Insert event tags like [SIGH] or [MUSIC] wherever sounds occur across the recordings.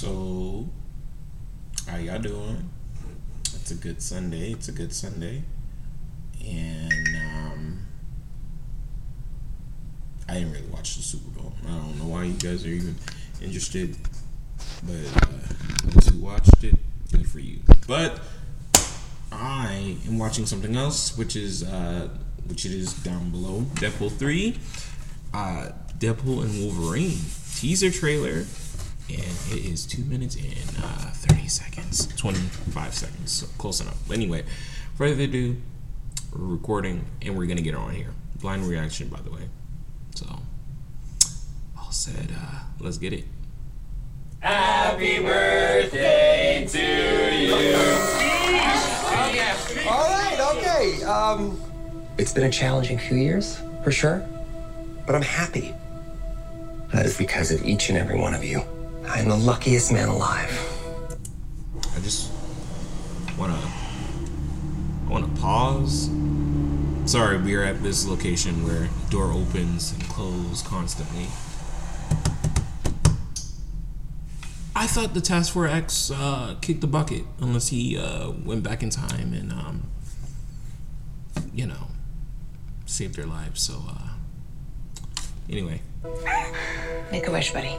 So, how y'all doing? It's a good Sunday. It's a good Sunday, and um, I didn't really watch the Super Bowl. I don't know why you guys are even interested, but uh, those who watched it, good for you. But I am watching something else, which is uh, which it is down below. Deadpool three, uh, Deadpool and Wolverine teaser trailer, and it is two minutes and uh, thirty seconds, twenty five seconds, so close enough. Anyway, further ado, we're recording and we're gonna get on here. Blind reaction, by the way. So, all said, uh, let's get it. Happy birthday to you. All right, okay. Um, it's been a challenging few years, for sure, but I'm happy. That is because of each and every one of you. I am the luckiest man alive. I just wanna I wanna pause. Sorry, we're at this location where the door opens and closes constantly. I thought the Task Force X uh, kicked the bucket unless he uh, went back in time and um, you know saved their lives. So uh, anyway, Make a wish, buddy.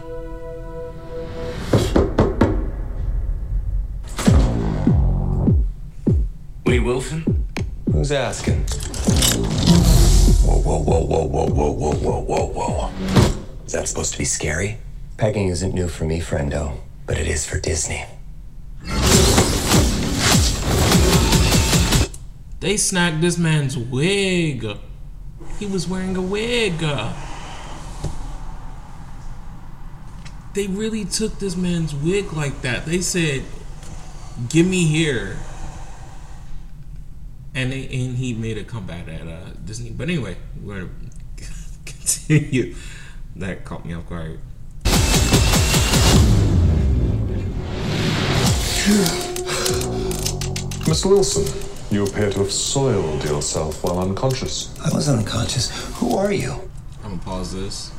Wilson? Who's asking? Whoa, whoa, whoa, whoa, whoa, whoa, whoa, whoa, whoa, whoa. Is that supposed to be scary? Pegging isn't new for me, friendo, but it is for Disney. they snagged this man's wig. He was wearing a wig. They really took this man's wig like that. They said, "Give me here," and they, and he made a comeback at uh, Disney. But anyway, we're gonna [LAUGHS] continue. That caught me off guard. [SIGHS] Miss Wilson, you appear to have soiled yourself while unconscious. I was unconscious. Who are you? I'm gonna pause this.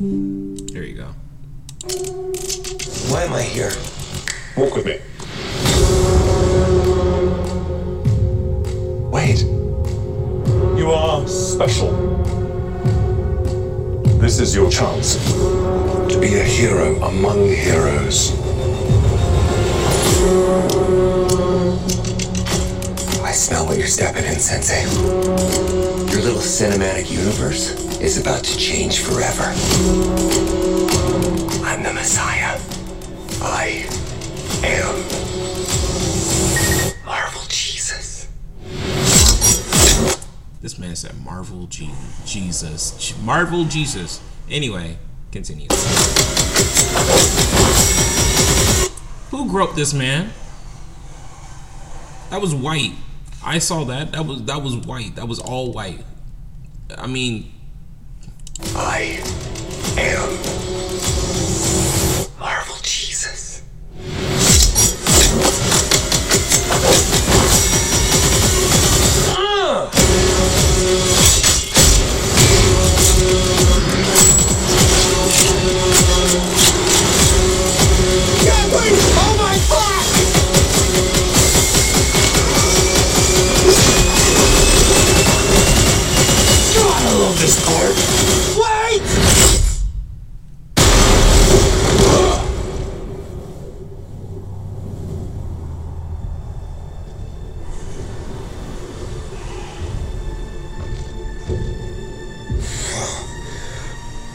There you go. Why am I here? Walk with me. Wait. You are special. This is your chance to be a hero among heroes. I smell what you're stepping in, Sensei. Your little cinematic universe is about to change forever. I'm the Messiah. I am Marvel Jesus. This man said Marvel G- Jesus. Marvel Jesus. Anyway, continue. Who groped this man? That was white. I saw that. That was that was white. That was all white. I mean, I am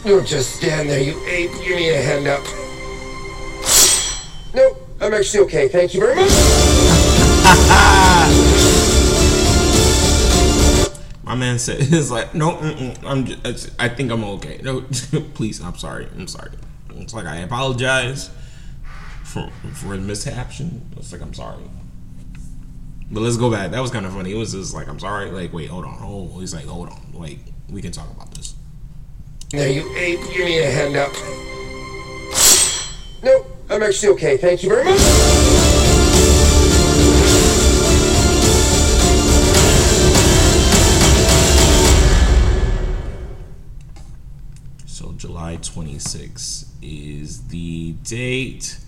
Don't just stand there, you ape. You need a hand up. Nope, I'm actually okay. Thank you very much. [LAUGHS] my man said [LAUGHS] it's like no. I'm. Just, I think I'm okay. No, [LAUGHS] please. I'm sorry. I'm sorry. It's like I apologize for for the mishappen. It's like I'm sorry. But let's go back. That was kind of funny. It was just like I'm sorry. Like wait, hold on. Oh, he's like hold on. Like we can talk about There, you ape. You need a hand up. Nope, I'm actually okay. Thank you very much. So July 26th is the date.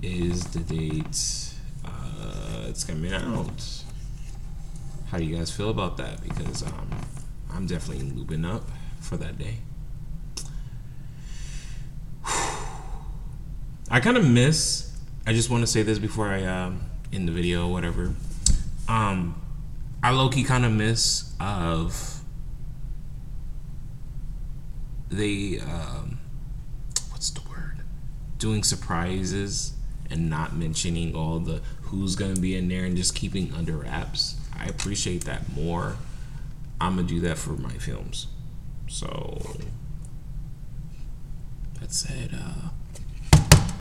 Is the date. Uh, it's coming out. How do you guys feel about that? Because um, I'm definitely looping up for that day. [SIGHS] I kind of miss. I just want to say this before I um, end the video, or whatever. Um, I low key kind of miss of they um, what's the word doing surprises and not mentioning all the who's gonna be in there and just keeping under wraps. I appreciate that more. I'm gonna do that for my films. So that said, uh,